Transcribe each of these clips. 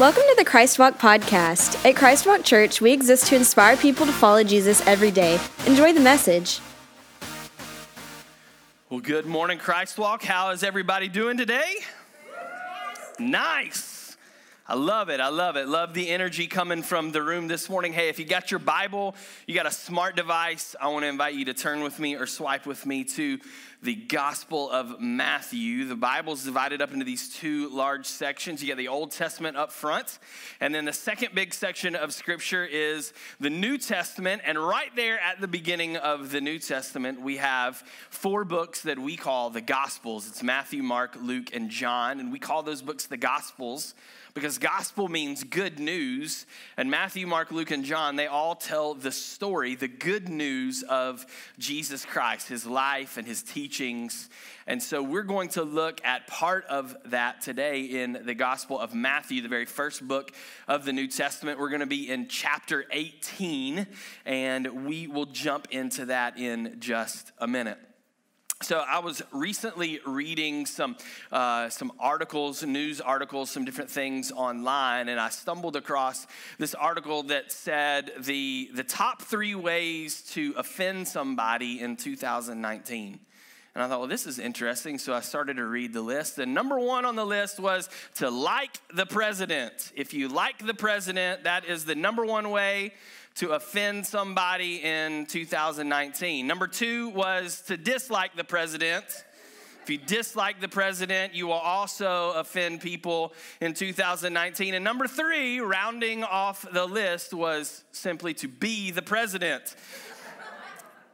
Welcome to the Christ Walk podcast. At Christ Walk Church, we exist to inspire people to follow Jesus every day. Enjoy the message. Well, good morning, Christ Walk. How is everybody doing today? Nice. I love it. I love it. Love the energy coming from the room this morning. Hey, if you got your Bible, you got a smart device, I want to invite you to turn with me or swipe with me to the Gospel of Matthew. The Bible's divided up into these two large sections. You got the Old Testament up front, and then the second big section of Scripture is the New Testament. And right there at the beginning of the New Testament, we have four books that we call the Gospels. It's Matthew, Mark, Luke, and John, and we call those books the Gospels because gospel means good news. And Matthew, Mark, Luke, and John, they all tell the story, the good news of Jesus Christ, his life and his teachings. And so we're going to look at part of that today in the Gospel of Matthew, the very first book of the New Testament. We're going to be in chapter 18, and we will jump into that in just a minute. So I was recently reading some uh, some articles, news articles, some different things online, and I stumbled across this article that said the the top three ways to offend somebody in 2019. And I thought, well, this is interesting. So I started to read the list. And number one on the list was to like the president. If you like the president, that is the number one way to offend somebody in 2019. Number two was to dislike the president. If you dislike the president, you will also offend people in 2019. And number three, rounding off the list, was simply to be the president.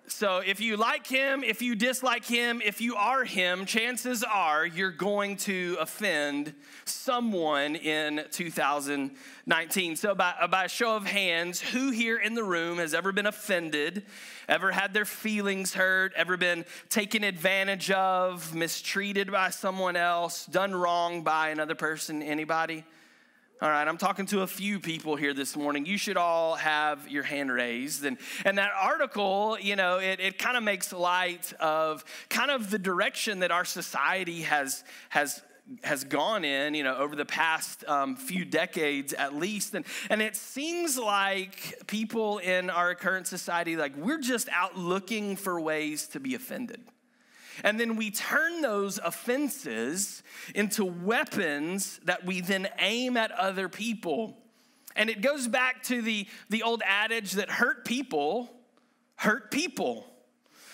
So if you like him, if you dislike him, if you are him, chances are you're going to offend someone in 2019. So by, uh, by a show of hands, who here in the room has ever been offended, ever had their feelings hurt, ever been taken advantage of, mistreated by someone else, done wrong by another person? Anybody? All right, I'm talking to a few people here this morning. You should all have your hand raised. And, and that article, you know, it, it kind of makes light of kind of the direction that our society has, has, has gone in, you know, over the past um, few decades at least. And, and it seems like people in our current society, like we're just out looking for ways to be offended. And then we turn those offenses into weapons that we then aim at other people. And it goes back to the, the old adage that hurt people hurt people.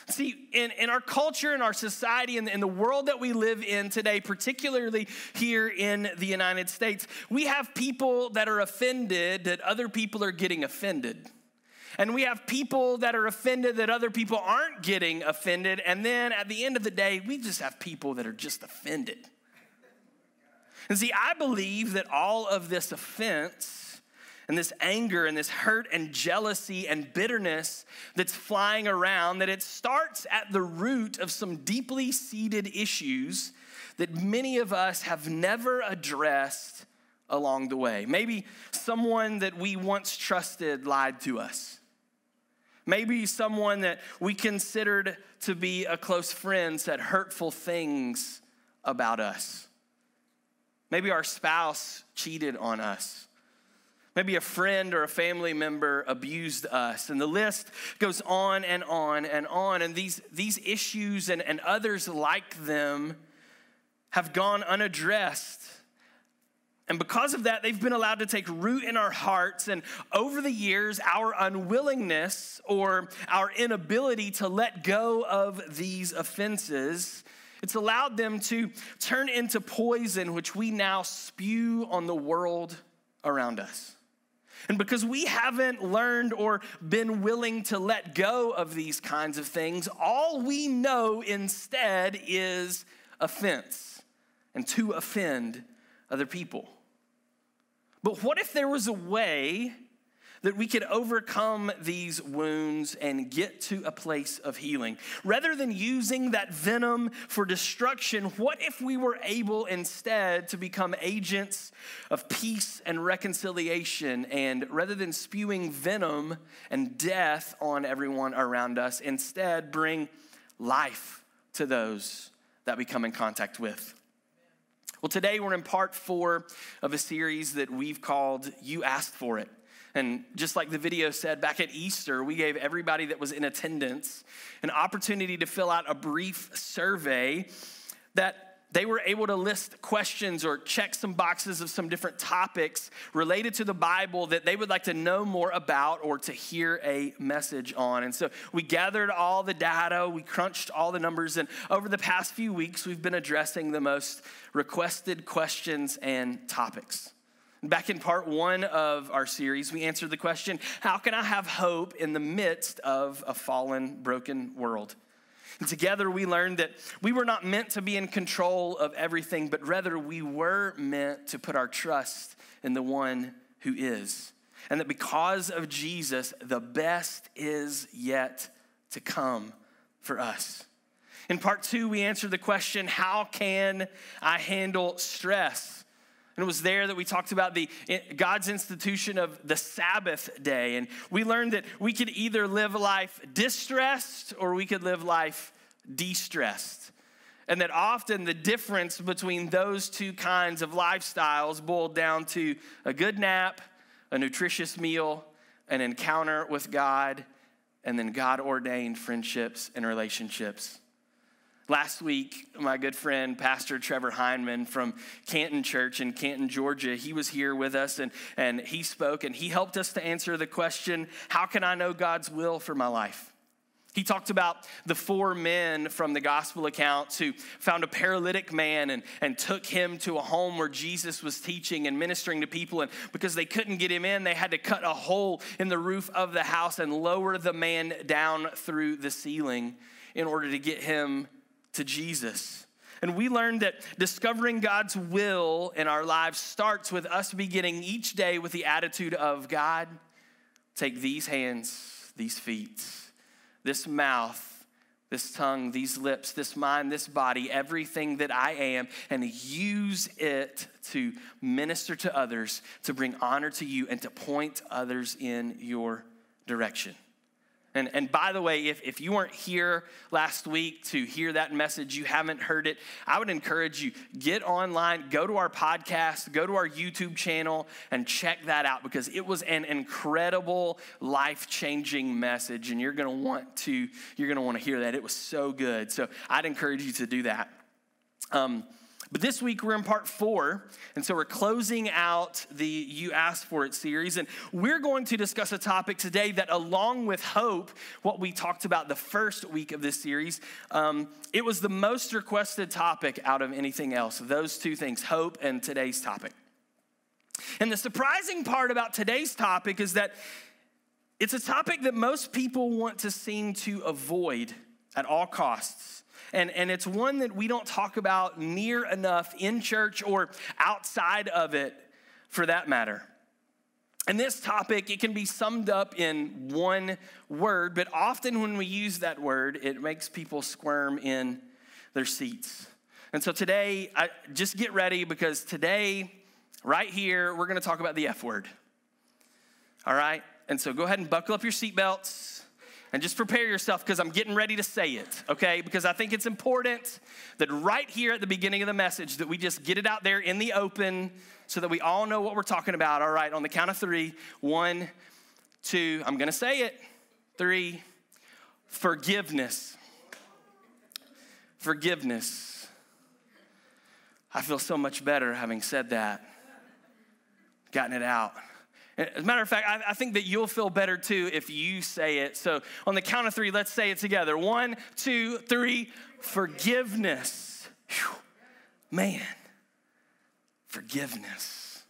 See, in, in our culture, in our society, in, in the world that we live in today, particularly here in the United States, we have people that are offended that other people are getting offended. And we have people that are offended that other people aren't getting offended. And then at the end of the day, we just have people that are just offended. And see, I believe that all of this offense and this anger and this hurt and jealousy and bitterness that's flying around, that it starts at the root of some deeply seated issues that many of us have never addressed along the way. Maybe someone that we once trusted lied to us. Maybe someone that we considered to be a close friend said hurtful things about us. Maybe our spouse cheated on us. Maybe a friend or a family member abused us. And the list goes on and on and on. And these, these issues and, and others like them have gone unaddressed and because of that, they've been allowed to take root in our hearts. And over the years, our unwillingness or our inability to let go of these offenses, it's allowed them to turn into poison, which we now spew on the world around us. And because we haven't learned or been willing to let go of these kinds of things, all we know instead is offense and to offend other people. But what if there was a way that we could overcome these wounds and get to a place of healing? Rather than using that venom for destruction, what if we were able instead to become agents of peace and reconciliation? And rather than spewing venom and death on everyone around us, instead bring life to those that we come in contact with? Well, today we're in part four of a series that we've called You Asked For It. And just like the video said, back at Easter, we gave everybody that was in attendance an opportunity to fill out a brief survey that they were able to list questions or check some boxes of some different topics related to the Bible that they would like to know more about or to hear a message on. And so we gathered all the data, we crunched all the numbers, and over the past few weeks, we've been addressing the most requested questions and topics. Back in part one of our series, we answered the question How can I have hope in the midst of a fallen, broken world? And together we learned that we were not meant to be in control of everything, but rather we were meant to put our trust in the one who is. And that because of Jesus, the best is yet to come for us. In part two, we answered the question how can I handle stress? And it was there that we talked about the God's institution of the Sabbath day. And we learned that we could either live life distressed or we could live life de-stressed. And that often the difference between those two kinds of lifestyles boiled down to a good nap, a nutritious meal, an encounter with God, and then God ordained friendships and relationships. Last week, my good friend, Pastor Trevor Heinman from Canton Church in Canton, Georgia, he was here with us and, and he spoke and he helped us to answer the question how can I know God's will for my life? He talked about the four men from the gospel accounts who found a paralytic man and, and took him to a home where Jesus was teaching and ministering to people. And because they couldn't get him in, they had to cut a hole in the roof of the house and lower the man down through the ceiling in order to get him to Jesus. And we learned that discovering God's will in our lives starts with us beginning each day with the attitude of God, take these hands, these feet, this mouth, this tongue, these lips, this mind, this body, everything that I am, and use it to minister to others, to bring honor to you, and to point others in your direction. And, and by the way, if, if you weren't here last week to hear that message, you haven't heard it, I would encourage you, get online, go to our podcast, go to our YouTube channel, and check that out because it was an incredible, life-changing message. And you're gonna want to, you're gonna want to hear that. It was so good. So I'd encourage you to do that. Um, but this week we're in part four, and so we're closing out the You Asked For It series, and we're going to discuss a topic today that, along with hope, what we talked about the first week of this series, um, it was the most requested topic out of anything else. Those two things, hope and today's topic. And the surprising part about today's topic is that it's a topic that most people want to seem to avoid at all costs. And, and it's one that we don't talk about near enough in church or outside of it for that matter. And this topic, it can be summed up in one word, but often when we use that word, it makes people squirm in their seats. And so today, I, just get ready because today, right here, we're gonna talk about the F word. All right? And so go ahead and buckle up your seatbelts and just prepare yourself because I'm getting ready to say it, okay? Because I think it's important that right here at the beginning of the message that we just get it out there in the open so that we all know what we're talking about. All right, on the count of three, one, two, I'm gonna say it. Three, forgiveness. Forgiveness. I feel so much better having said that, gotten it out. As a matter of fact, I, I, think that you'll feel better too if you say it. So, on the count of three, let's say it together. One, two, three. Forgiveness. Whew. Man, forgiveness.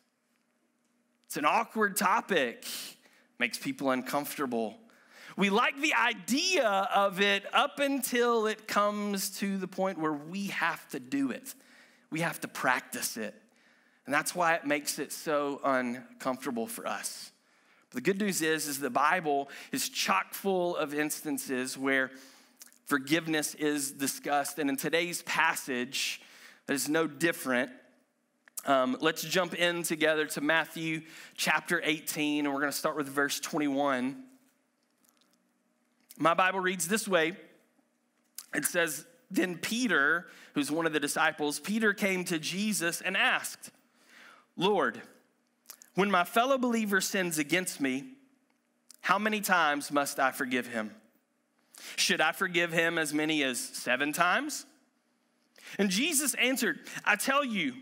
It's an awkward topic, makes people uncomfortable. We like the idea of it up until it comes to the point where we have to do it, we have to practice it. And that's why it makes it so uncomfortable for us. But the good news is, is the Bible is chock full of instances where forgiveness is discussed. And in today's passage, that is no different. Um, let's jump in together to Matthew chapter 18, and we're going to start with verse 21. My Bible reads this way it says, Then Peter, who's one of the disciples, Peter came to Jesus and asked, Lord, when my fellow believer sins against me, how many times must I forgive him? Should I forgive him as many as seven times? And Jesus answered, I tell you,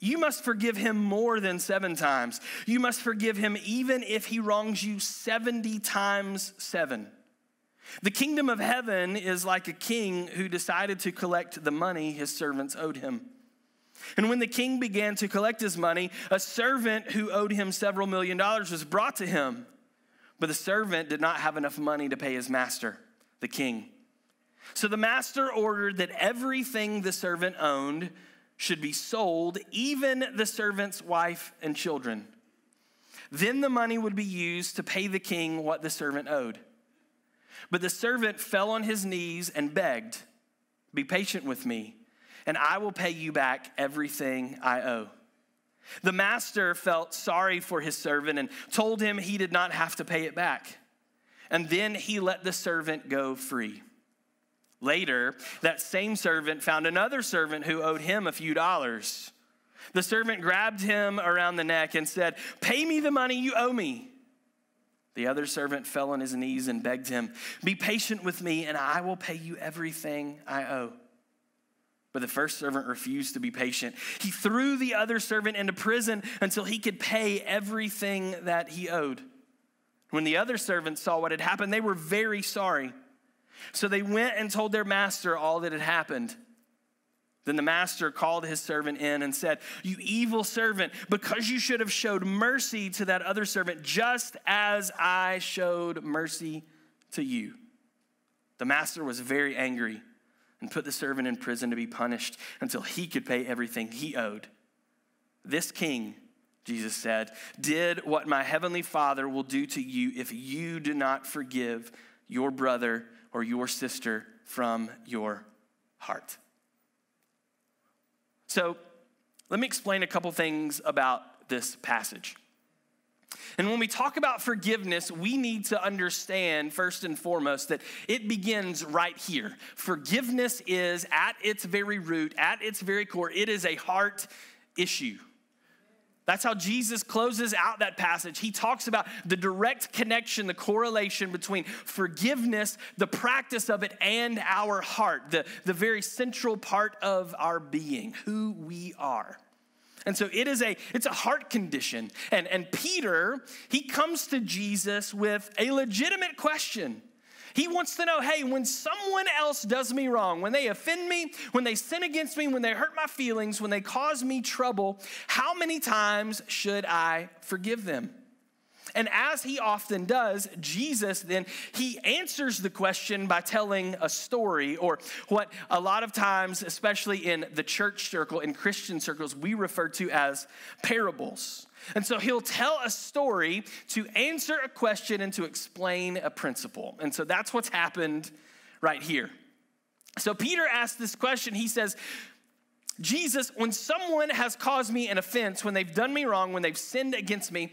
you must forgive him more than seven times. You must forgive him even if he wrongs you 70 times seven. The kingdom of heaven is like a king who decided to collect the money his servants owed him. And when the king began to collect his money, a servant who owed him several million dollars was brought to him. But the servant did not have enough money to pay his master, the king. So the master ordered that everything the servant owned should be sold, even the servant's wife and children. Then the money would be used to pay the king what the servant owed. But the servant fell on his knees and begged, Be patient with me, and I will pay you back everything I owe. The master felt sorry for his servant and told him he did not have to pay it back. And then he let the servant go free. Later, that same servant found another servant who owed him a few dollars. The servant grabbed him around the neck and said, Pay me the money you owe me. The other servant fell on his knees and begged him, Be patient with me, and I will pay you everything I owe. But the first servant refused to be patient. He threw the other servant into prison until he could pay everything that he owed. When the other servants saw what had happened, they were very sorry. So they went and told their master all that had happened. Then the master called his servant in and said, You evil servant, because you should have showed mercy to that other servant, just as I showed mercy to you. The master was very angry and put the servant in prison to be punished until he could pay everything he owed. This king, Jesus said, did what my heavenly Father will do to you if you do not forgive your brother or your sister from your heart. So, let me explain a couple things about this passage. And when we talk about forgiveness, we need to understand first and foremost that it begins right here. Forgiveness is at its very root, at its very core, it is a heart issue. That's how Jesus closes out that passage. He talks about the direct connection, the correlation between forgiveness, the practice of it, and our heart, the, the very central part of our being, who we are. And so it is a it's a heart condition. And, and Peter, he comes to Jesus with a legitimate question. He wants to know hey, when someone else does me wrong, when they offend me, when they sin against me, when they hurt my feelings, when they cause me trouble, how many times should I forgive them? And as he often does, Jesus then he answers the question by telling a story or what a lot of times especially in the church circle in Christian circles we refer to as parables. And so he'll tell a story to answer a question and to explain a principle. And so that's what's happened right here. So Peter asks this question. He says, Jesus, when someone has caused me an offense, when they've done me wrong, when they've sinned against me,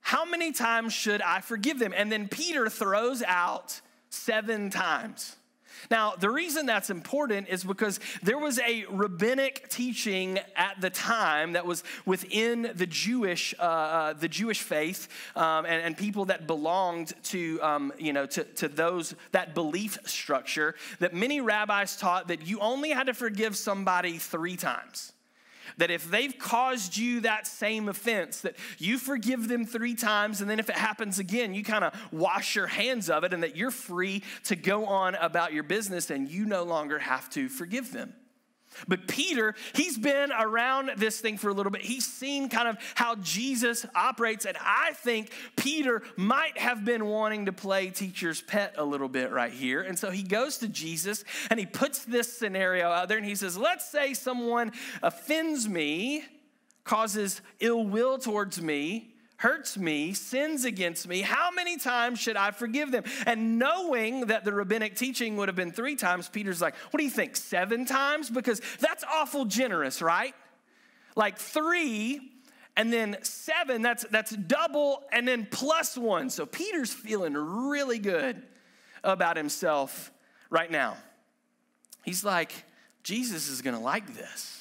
how many times should I forgive them? And then Peter throws out seven times. Now, the reason that's important is because there was a rabbinic teaching at the time that was within the Jewish, uh, uh, the Jewish faith um, and, and, people that belonged to, um, you know, to, to those, that belief structure that many rabbis taught that you only had to forgive somebody three times that if they've caused you that same offense, that you forgive them three times, and then if it happens again, you kind of wash your hands of it, and that you're free to go on about your business and you no longer have to forgive them. But Peter, he's been around this thing for a little bit. He's seen kind of how Jesus operates. And I think Peter might have been wanting to play teacher's pet a little bit right here. And so he goes to Jesus and he puts this scenario out there and he says, Let's say someone offends me, causes ill will towards me hurts me, sins against me, how many times should I forgive them? And knowing that the rabbinic teaching would have been three times, Peter's like, what do you think, seven times? Because that's awful generous, right? Like three and then seven, that's, that's double, and then plus one. So Peter's feeling really good about himself right now. he's like, Jesus is gonna like this.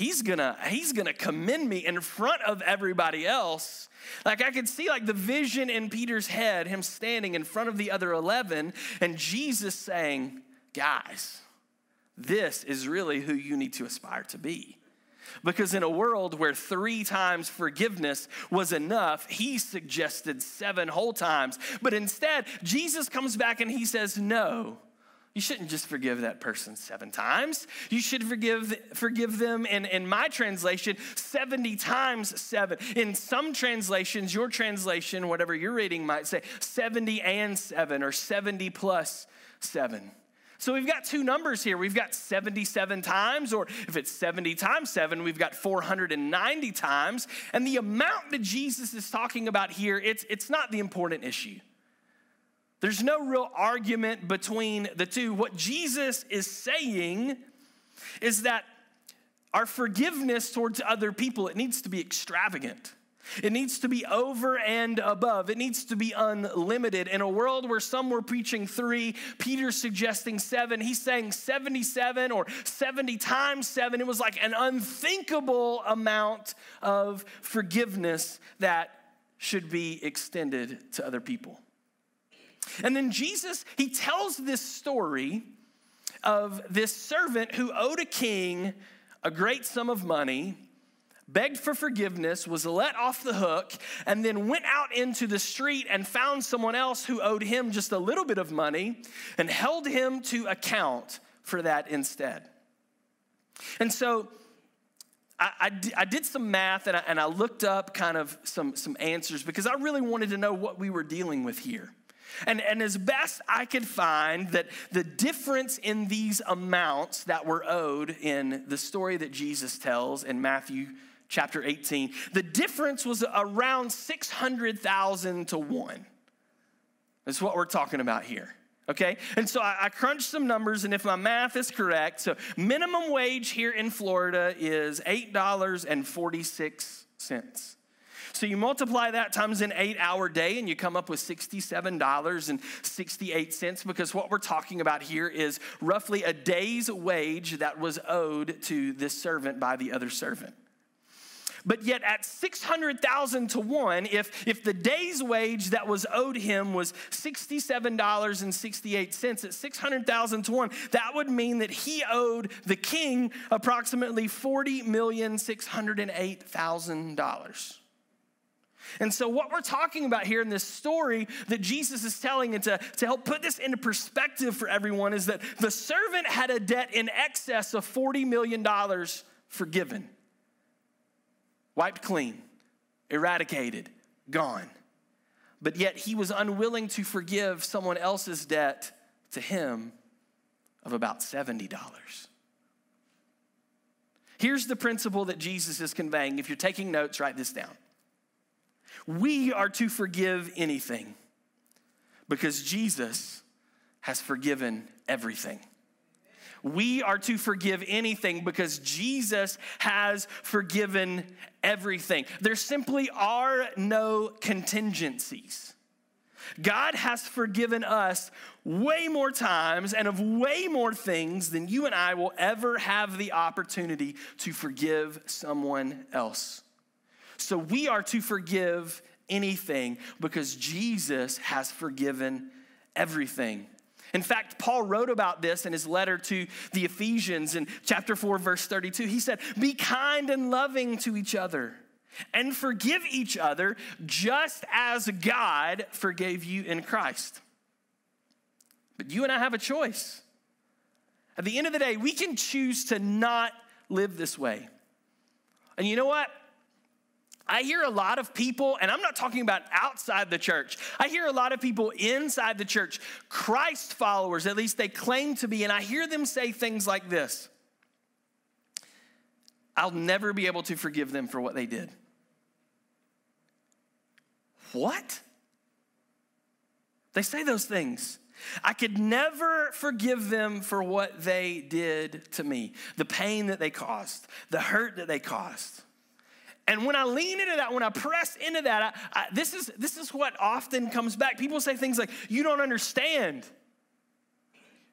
He's gonna, he's gonna commend me in front of everybody else. Like I could see like the vision in Peter's head, him standing in front of the other 11, and Jesus saying, guys, this is really who you need to aspire to be. Because in a world where three times forgiveness was enough, he suggested seven whole times. But instead, Jesus comes back and he says, No, you shouldn't just forgive that person seven times. You should forgive, forgive them, in, in my translation, 70 times seven. In some translations, your translation, whatever you're reading, might say 70 and seven or 70 plus seven. So we've got two numbers here. We've got 77 times, or if it's 70 times seven, we've got 490 times. And the amount that Jesus is talking about here, it's, it's not the important issue. There's no real argument between the two. What Jesus is saying is that our forgiveness towards other people, it needs to be extravagant. It needs to be over and above. It needs to be unlimited. In a world where some were preaching three, Peter's suggesting seven. He's saying 77 or 70 times seven. It was like an unthinkable amount of forgiveness that should be extended to other people. And then Jesus, he tells this story of this servant who owed a king a great sum of money begged for forgiveness, was let off the hook, and then went out into the street and found someone else who owed him just a little bit of money and held him to account for that instead. And so I, I, did some math and I, and I looked up kind of some, some answers because I really wanted to know what we were dealing with here. And, and as best I could find, that the difference in these amounts that were owed in the story that Jesus tells in Matthew chapter 18. The difference was around 600,000 to one. That's what we're talking about here. Okay, and so I, I crunched some numbers, and if my math is correct, so minimum wage here in Florida is $8.46. So you multiply that times an eight hour day and you come up with $67.68 because what we're talking about here is roughly a day's wage that was owed to this servant by the other servant. But yet, at 600,000 to one, if, if the day's wage that was owed him was $67.68, at 600,000 to one, that would mean that he owed the king approximately $40,608,000. And so, what we're talking about here in this story that Jesus is telling, and to, to help put this into perspective for everyone, is that the servant had a debt in excess of $40 million forgiven wiped clean, eradicated, gone. But yet he was unwilling to forgive someone else's debt to him of about $70. Here's the principle that Jesus is conveying. If you're taking notes, write this down. We are to forgive anything because Jesus has forgiven everything we are to forgive anything because Jesus has forgiven everything. There simply are no contingencies. God has forgiven us way more times and of way more things than you and I will ever have the opportunity to forgive someone else. So we are to forgive anything because Jesus has forgiven everything. In fact, Paul wrote about this in his letter to the Ephesians in chapter 4, verse 32. He said, Be kind and loving to each other and forgive each other just as God forgave you in Christ. But you and I have a choice. At the end of the day, we can choose to not live this way. And you know what? I hear a lot of people, and I'm not talking about outside the church, I hear a lot of people inside the church, Christ followers, at least they claim to be, and I hear them say things like this I'll never be able to forgive them for what they did. What? They say those things. I could never forgive them for what they did to me, the pain that they caused, the hurt that they caused. And when I lean into that, when I press into that, I, I, this, is, this is what often comes back. People say things like, You don't understand.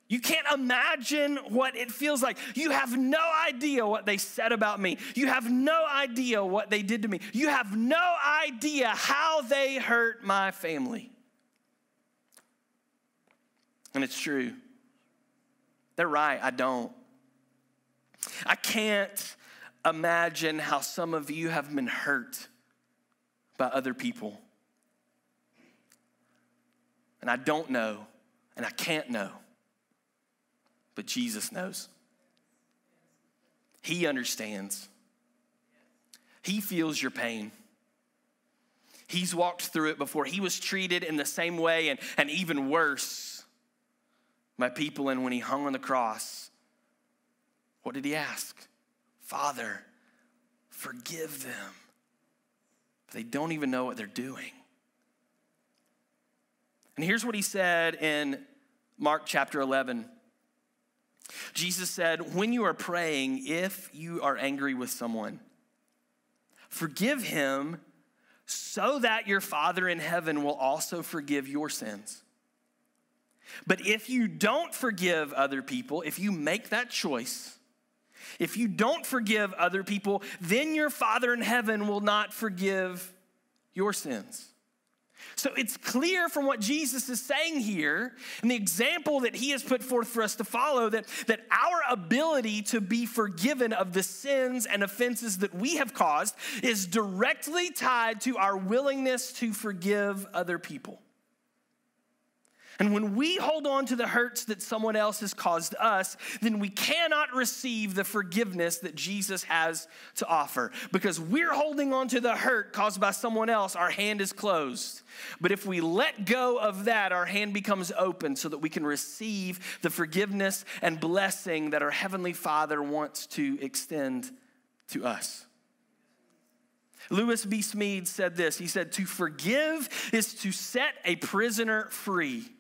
You can't imagine what it feels like. You have no idea what they said about me. You have no idea what they did to me. You have no idea how they hurt my family. And it's true. They're right, I don't. I can't imagine how some of you have been hurt by other people. And I don't know, and I can't know but Jesus knows. He understands. He feels your pain. He's walked through it before. He was treated in the same way and, and even worse by people. And when he hung on the cross, what did he ask? Father, forgive them. They don't even know what they're doing. And here's what he said in Mark chapter 11. Jesus said, When you are praying, if you are angry with someone, forgive him so that your Father in heaven will also forgive your sins. But if you don't forgive other people, if you make that choice, if you don't forgive other people, then your Father in heaven will not forgive your sins. So it's clear from what Jesus is saying here and the example that he has put forth for us to follow that, that our ability to be forgiven of the sins and offenses that we have caused is directly tied to our willingness to forgive other people. And when we hold on to the hurts that someone else has caused us, then we cannot receive the forgiveness that Jesus has to offer. Because we're holding on to the hurt caused by someone else, our hand is closed. But if we let go of that, our hand becomes open so that we can receive the forgiveness and blessing that our Heavenly Father wants to extend to us. Lewis B. Smedes said this He said, To forgive is to set a prisoner free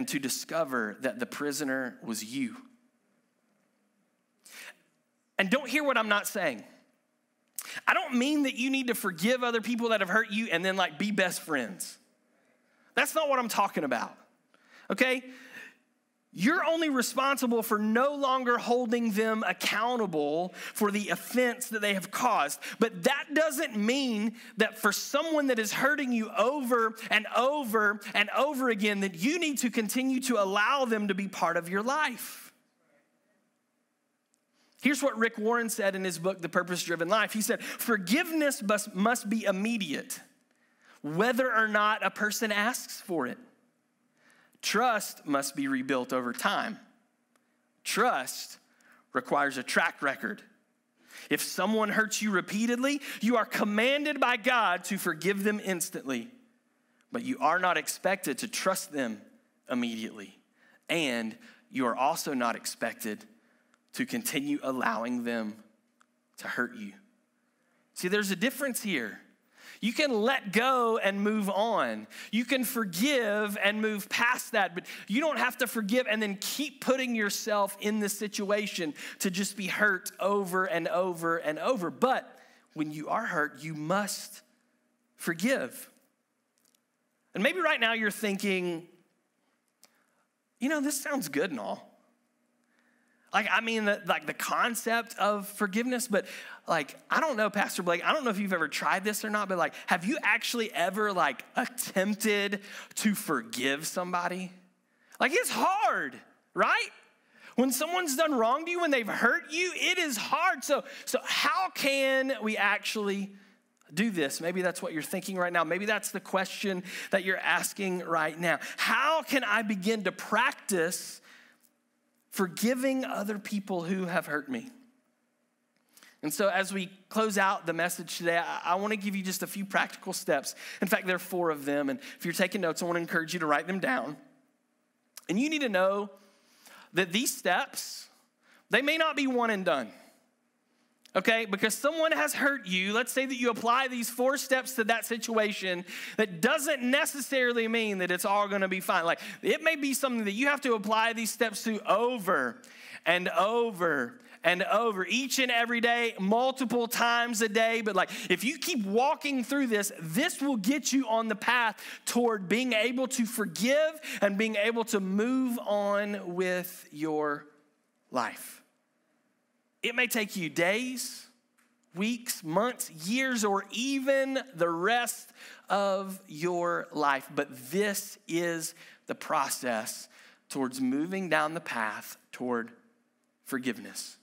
and to discover that the prisoner was you. And don't hear what I'm not saying. I don't mean that you need to forgive other people that have hurt you and then like be best friends. That's not what I'm talking about. Okay? You're only responsible for no longer holding them accountable for the offense that they have caused. But that doesn't mean that for someone that is hurting you over and over and over again, that you need to continue to allow them to be part of your life. Here's what Rick Warren said in his book, The Purpose Driven Life. He said, Forgiveness must, must be immediate, whether or not a person asks for it. Trust must be rebuilt over time. Trust requires a track record. If someone hurts you repeatedly, you are commanded by God to forgive them instantly, but you are not expected to trust them immediately. And you are also not expected to continue allowing them to hurt you. See, there's a difference here. You can let go and move on. You can forgive and move past that, but you don't have to forgive and then keep putting yourself in the situation to just be hurt over and over and over. But when you are hurt, you must forgive. And maybe right now you're thinking, you know, this sounds good and all. Like, I mean, the, like the concept of forgiveness, but like, I don't know, Pastor Blake, I don't know if you've ever tried this or not, but like, have you actually ever like attempted to forgive somebody? Like, it's hard, right? When someone's done wrong to you, when they've hurt you, it is hard. So, so how can we actually do this? Maybe that's what you're thinking right now. Maybe that's the question that you're asking right now. How can I begin to practice forgiving other people who have hurt me. And so, as we close out the message today, I, I want to give you just a few practical steps. In fact, there are four of them. And if you're taking notes, I want to encourage you to write them down. And you need to know that these steps, they may not be one and done okay? Because someone has hurt you. Let's say that you apply these four steps to that situation. That doesn't necessarily mean that it's all gonna be fine. Like, it may be something that you have to apply these steps to over and over and over each and every day, multiple times a day. But like, if you keep walking through this, this will get you on the path toward being able to forgive and being able to move on with your life. It may take you days, weeks, months, years, or even the rest of your life, but this is the process towards moving down the path toward forgiveness.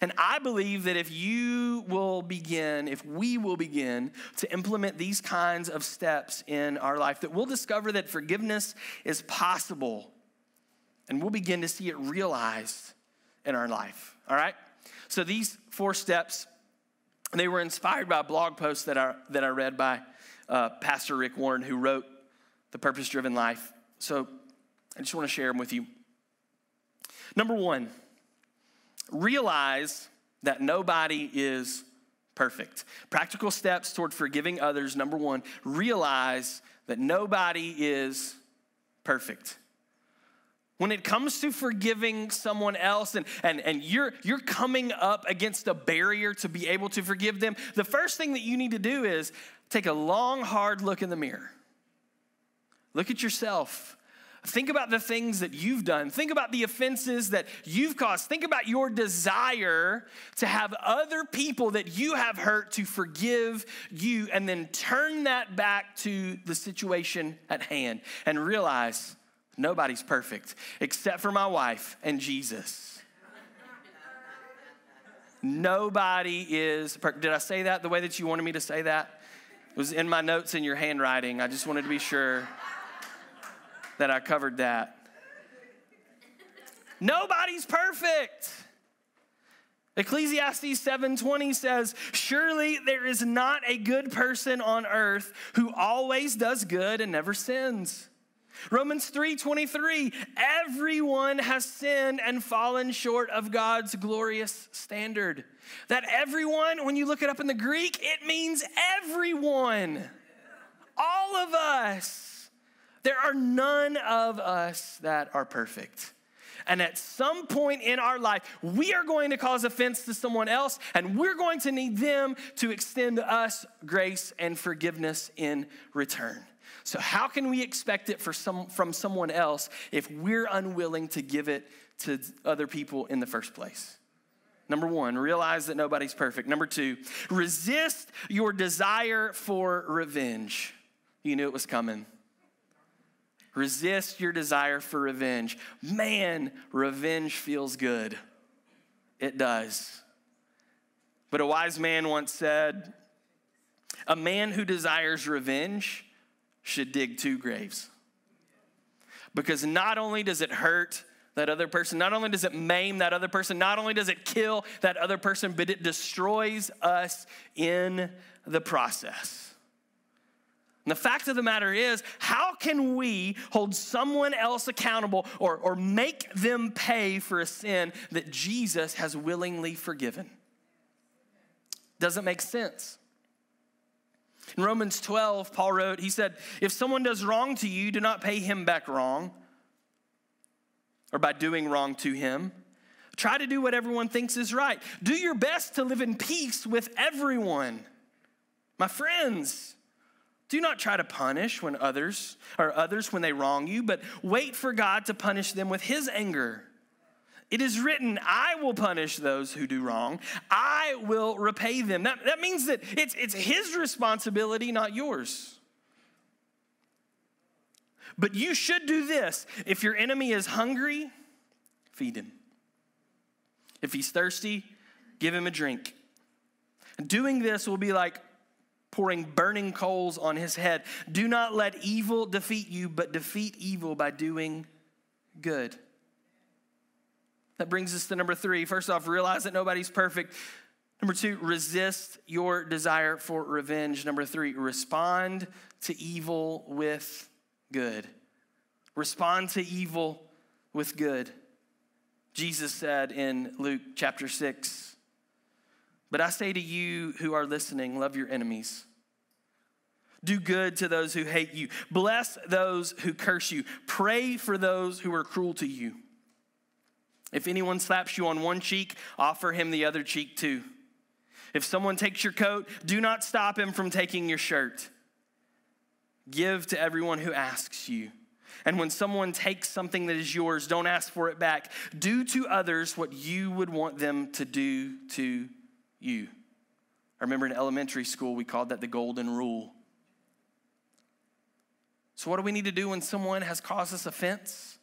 And I believe that if you will begin, if we will begin to implement these kinds of steps in our life, that we'll discover that forgiveness is possible and we'll begin to see it realized in our life. All right? So these four steps, they were inspired by a blog post that I, that I read by uh, Pastor Rick Warren, who wrote The Purpose Driven Life. So I just want to share them with you. Number one, realize that nobody is perfect. Practical steps toward forgiving others. Number one, realize that nobody is perfect. When it comes to forgiving someone else and, and, and you're, you're coming up against a barrier to be able to forgive them, the first thing that you need to do is take a long, hard look in the mirror. Look at yourself Think about the things that you've done. Think about the offenses that you've caused. Think about your desire to have other people that you have hurt to forgive you, and then turn that back to the situation at hand and realize nobody's perfect except for my wife and Jesus. Nobody is perfect. Did I say that the way that you wanted me to say that? It was in my notes in your handwriting. I just wanted to be sure that I covered that. Nobody's perfect. Ecclesiastes 7:20 says, "Surely there is not a good person on earth who always does good and never sins." Romans 3:23, "Everyone has sinned and fallen short of God's glorious standard." That everyone, when you look it up in the Greek, it means everyone. All of us. There are none of us that are perfect. And at some point in our life, we are going to cause offense to someone else, and we're going to need them to extend us grace and forgiveness in return. So, how can we expect it for some, from someone else if we're unwilling to give it to other people in the first place? Number one, realize that nobody's perfect. Number two, resist your desire for revenge. You knew it was coming. Resist your desire for revenge. Man, revenge feels good. It does. But a wise man once said, A man who desires revenge should dig two graves. Because not only does it hurt that other person, not only does it maim that other person, not only does it kill that other person, but it destroys us in the process. And the fact of the matter is, how can we hold someone else accountable or, or make them pay for a sin that Jesus has willingly forgiven? Doesn't make sense. In Romans 12, Paul wrote, he said, If someone does wrong to you, do not pay him back wrong or by doing wrong to him. Try to do what everyone thinks is right. Do your best to live in peace with everyone. My friends, do not try to punish when others or others when they wrong you, but wait for God to punish them with his anger. It is written, I will punish those who do wrong. I will repay them. That, that means that it's, it's his responsibility, not yours. But you should do this. If your enemy is hungry, feed him. If he's thirsty, give him a drink. Doing this will be like pouring burning coals on his head. Do not let evil defeat you, but defeat evil by doing good. That brings us to number three. First off, realize that nobody's perfect. Number two, resist your desire for revenge. Number three, respond to evil with good. Respond to evil with good. Jesus said in Luke chapter 6, but I say to you who are listening, love your enemies. Do good to those who hate you. Bless those who curse you. Pray for those who are cruel to you. If anyone slaps you on one cheek, offer him the other cheek too. If someone takes your coat, do not stop him from taking your shirt. Give to everyone who asks you. And when someone takes something that is yours, don't ask for it back. Do to others what you would want them to do to you. I remember in elementary school, we called that the golden rule. So, what do we need to do when someone has caused us offense?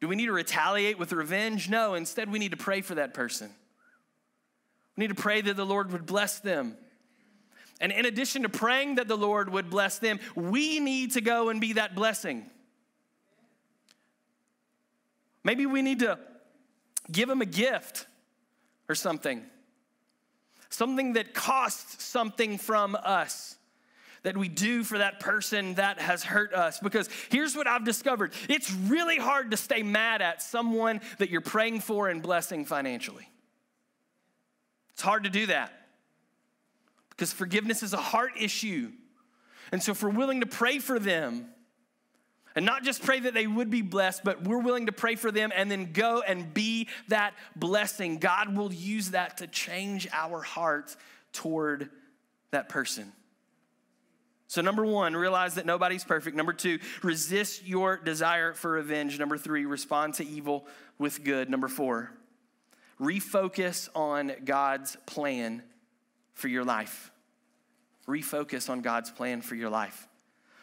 Do we need to retaliate with revenge? No, instead, we need to pray for that person. We need to pray that the Lord would bless them. And in addition to praying that the Lord would bless them, we need to go and be that blessing. Maybe we need to give them a gift or something, something that costs something from us that we do for that person that has hurt us. Because here's what I've discovered it's really hard to stay mad at someone that you're praying for and blessing financially. It's hard to do that because forgiveness is a heart issue. And so, if we're willing to pray for them, and not just pray that they would be blessed, but we're willing to pray for them and then go and be that blessing. God will use that to change our heart toward that person. So, number one, realize that nobody's perfect. Number two, resist your desire for revenge. Number three, respond to evil with good. Number four, refocus on God's plan for your life. Refocus on God's plan for your life.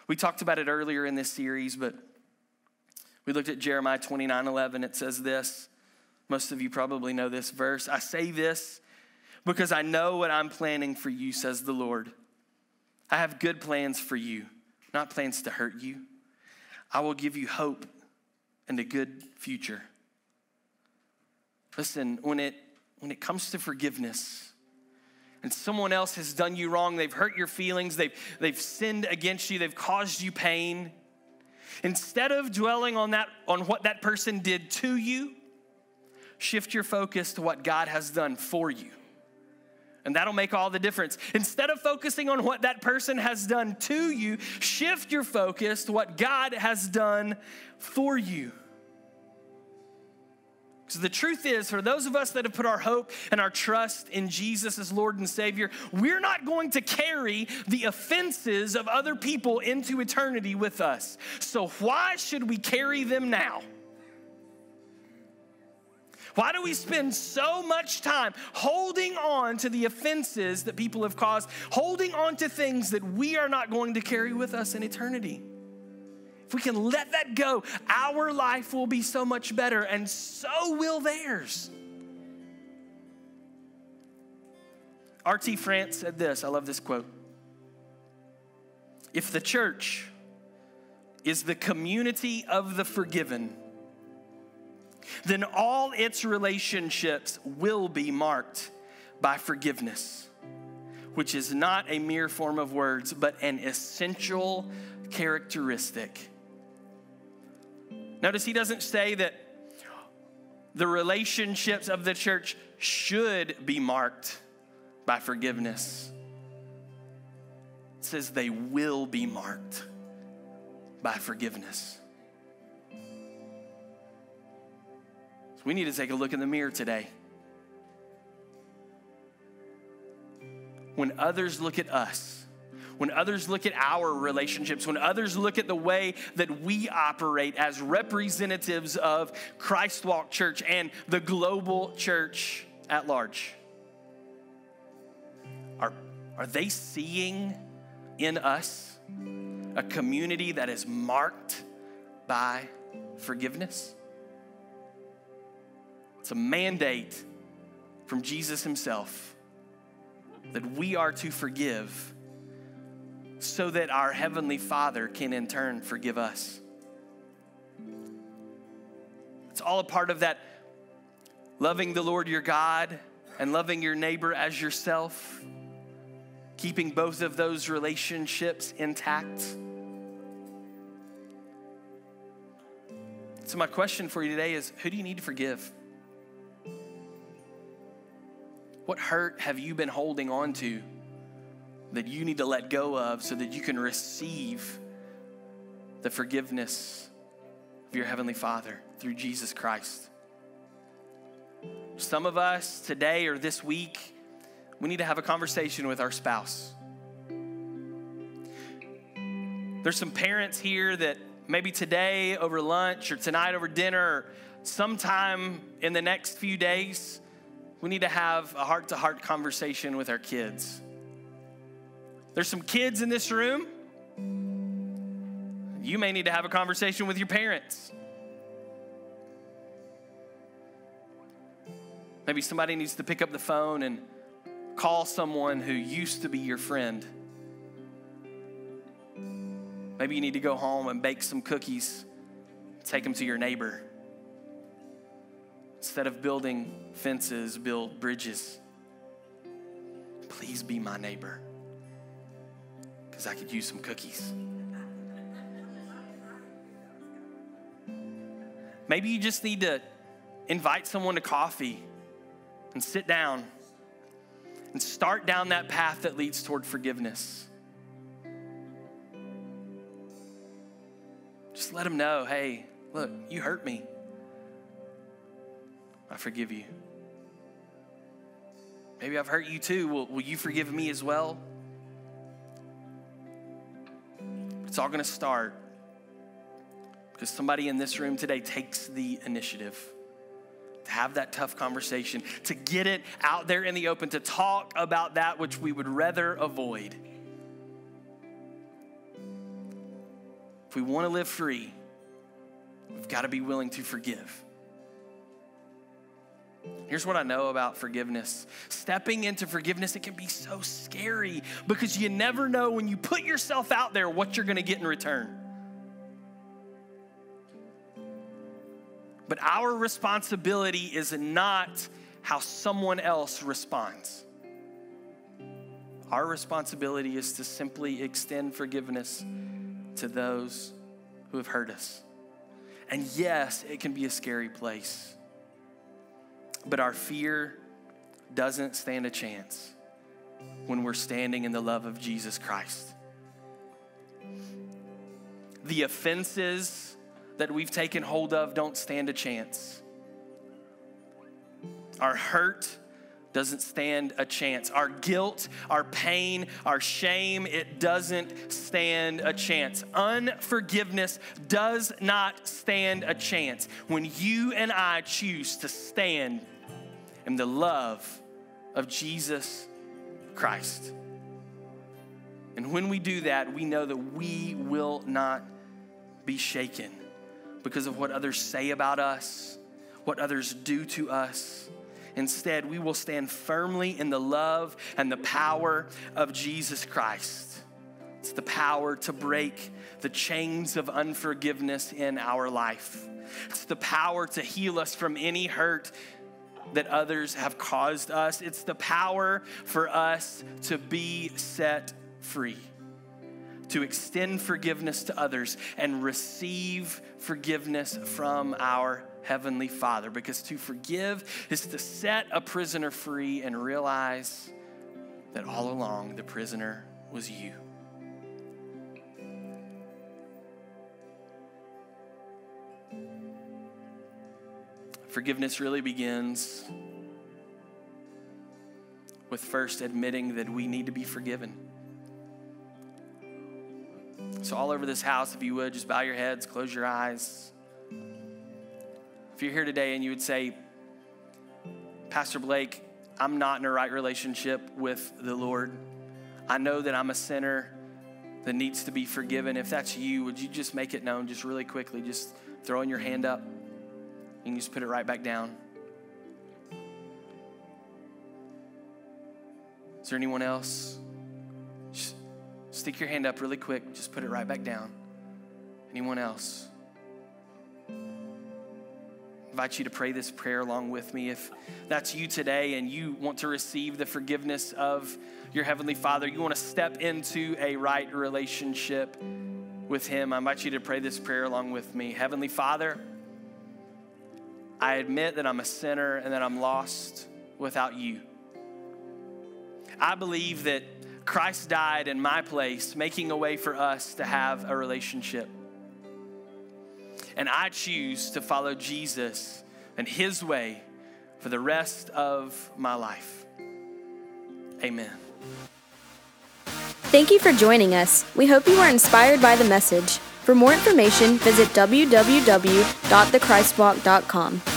We talked about it earlier in this series, but we looked at Jeremiah 29 11. It says this. Most of you probably know this verse. I say this because I know what I'm planning for you, says the Lord. I have good plans for you, not plans to hurt you. I will give you hope and a good future. Listen, when it, when it comes to forgiveness, and someone else has done you wrong, they've hurt your feelings, they've, they've sinned against you, they've caused you pain. Instead of dwelling on that on what that person did to you, shift your focus to what God has done for you. And that'll make all the difference. Instead of focusing on what that person has done to you, shift your focus to what God has done for you. So the truth is, for those of us that have put our hope and our trust in Jesus as Lord and Savior, we're not going to carry the offenses of other people into eternity with us. So why should we carry them now? Why do we spend so much time holding on to the offenses that people have caused, holding on to things that we are not going to carry with us in eternity? If we can let that go, our life will be so much better, and so will theirs. R.T. France said this I love this quote. If the church is the community of the forgiven, then all its relationships will be marked by forgiveness, which is not a mere form of words, but an essential characteristic Notice he doesn't say that the relationships of the church should be marked by forgiveness. It says they will be marked by forgiveness. So we need to take a look in the mirror today. When others look at us, when others look at our relationships, when others look at the way that we operate as representatives of Christ Walk Church and the global church at large, are, are they seeing in us a community that is marked by forgiveness? It's a mandate from Jesus himself that we are to forgive so that our Heavenly Father can in turn forgive us. It's all a part of that loving the Lord your God and loving your neighbor as yourself, keeping both of those relationships intact. So, my question for you today is who do you need to forgive? What hurt have you been holding on to? That you need to let go of so that you can receive the forgiveness of your Heavenly Father through Jesus Christ. Some of us today or this week, we need to have a conversation with our spouse. There's some parents here that maybe today over lunch or tonight over dinner sometime in the next few days, we need to have a heart to heart conversation with our kids. There's some kids in this room. You may need to have a conversation with your parents. Maybe somebody needs to pick up the phone and call someone who used to be your friend. Maybe you need to go home and bake some cookies, take them to your neighbor. Instead of building fences, build bridges. Please be my neighbor because I could use some cookies. Maybe you just need to invite someone to coffee and sit down and start down that path that leads toward forgiveness. Just let them know hey, look, you hurt me. I forgive you. Maybe I've hurt you too. Will, will you forgive me as well? It's all going to start because somebody in this room today takes the initiative to have that tough conversation, to get it out there in the open, to talk about that which we would rather avoid. If we want to live free, we've got to be willing to forgive. Here's what I know about forgiveness. Stepping into forgiveness, it can be so scary because you never know when you put yourself out there what you're going to get in return. But our responsibility is not how someone else responds. Our responsibility is to simply extend forgiveness to those who have hurt us. And yes, it can be a scary place. But our fear doesn't stand a chance when we're standing in the love of Jesus Christ. The offenses that we've taken hold of don't stand a chance. Our hurt doesn't stand a chance. Our guilt, our pain, our shame, it doesn't stand a chance. Unforgiveness does not stand a chance when you and I choose to stand in the love of Jesus Christ. And when we do that, we know that we will not be shaken because of what others say about us, what others do to us. Instead, we will stand firmly in the love and the power of Jesus Christ. It's the power to break the chains of unforgiveness in our life. It's the power to heal us from any hurt that others have caused us. It's the power for us to be set free, to extend forgiveness to others and receive forgiveness from our Heavenly Father. Because to forgive is to set a prisoner free and realize that all along the prisoner was you. Forgiveness really begins with first admitting that we need to be forgiven. So, all over this house, if you would, just bow your heads, close your eyes. If you're here today and you would say, Pastor Blake, I'm not in a right relationship with the Lord. I know that I'm a sinner that needs to be forgiven. If that's you, would you just make it known just really quickly? Just throwing your hand up. You can just put it right back down. Is there anyone else? Just stick your hand up really quick. Just put it right back down. Anyone else? Invite you to pray this prayer along with me. If that's you today and you want to receive the forgiveness of your Heavenly Father, you want to step into a right relationship with Him, I invite you to pray this prayer along with me. Heavenly Father, I admit that I'm a sinner and that I'm lost without you. I believe that Christ died in my place, making a way for us to have a relationship. And I choose to follow Jesus and his way for the rest of my life. Amen. Thank you for joining us. We hope you are inspired by the message. For more information, visit www.thechristwalk.com.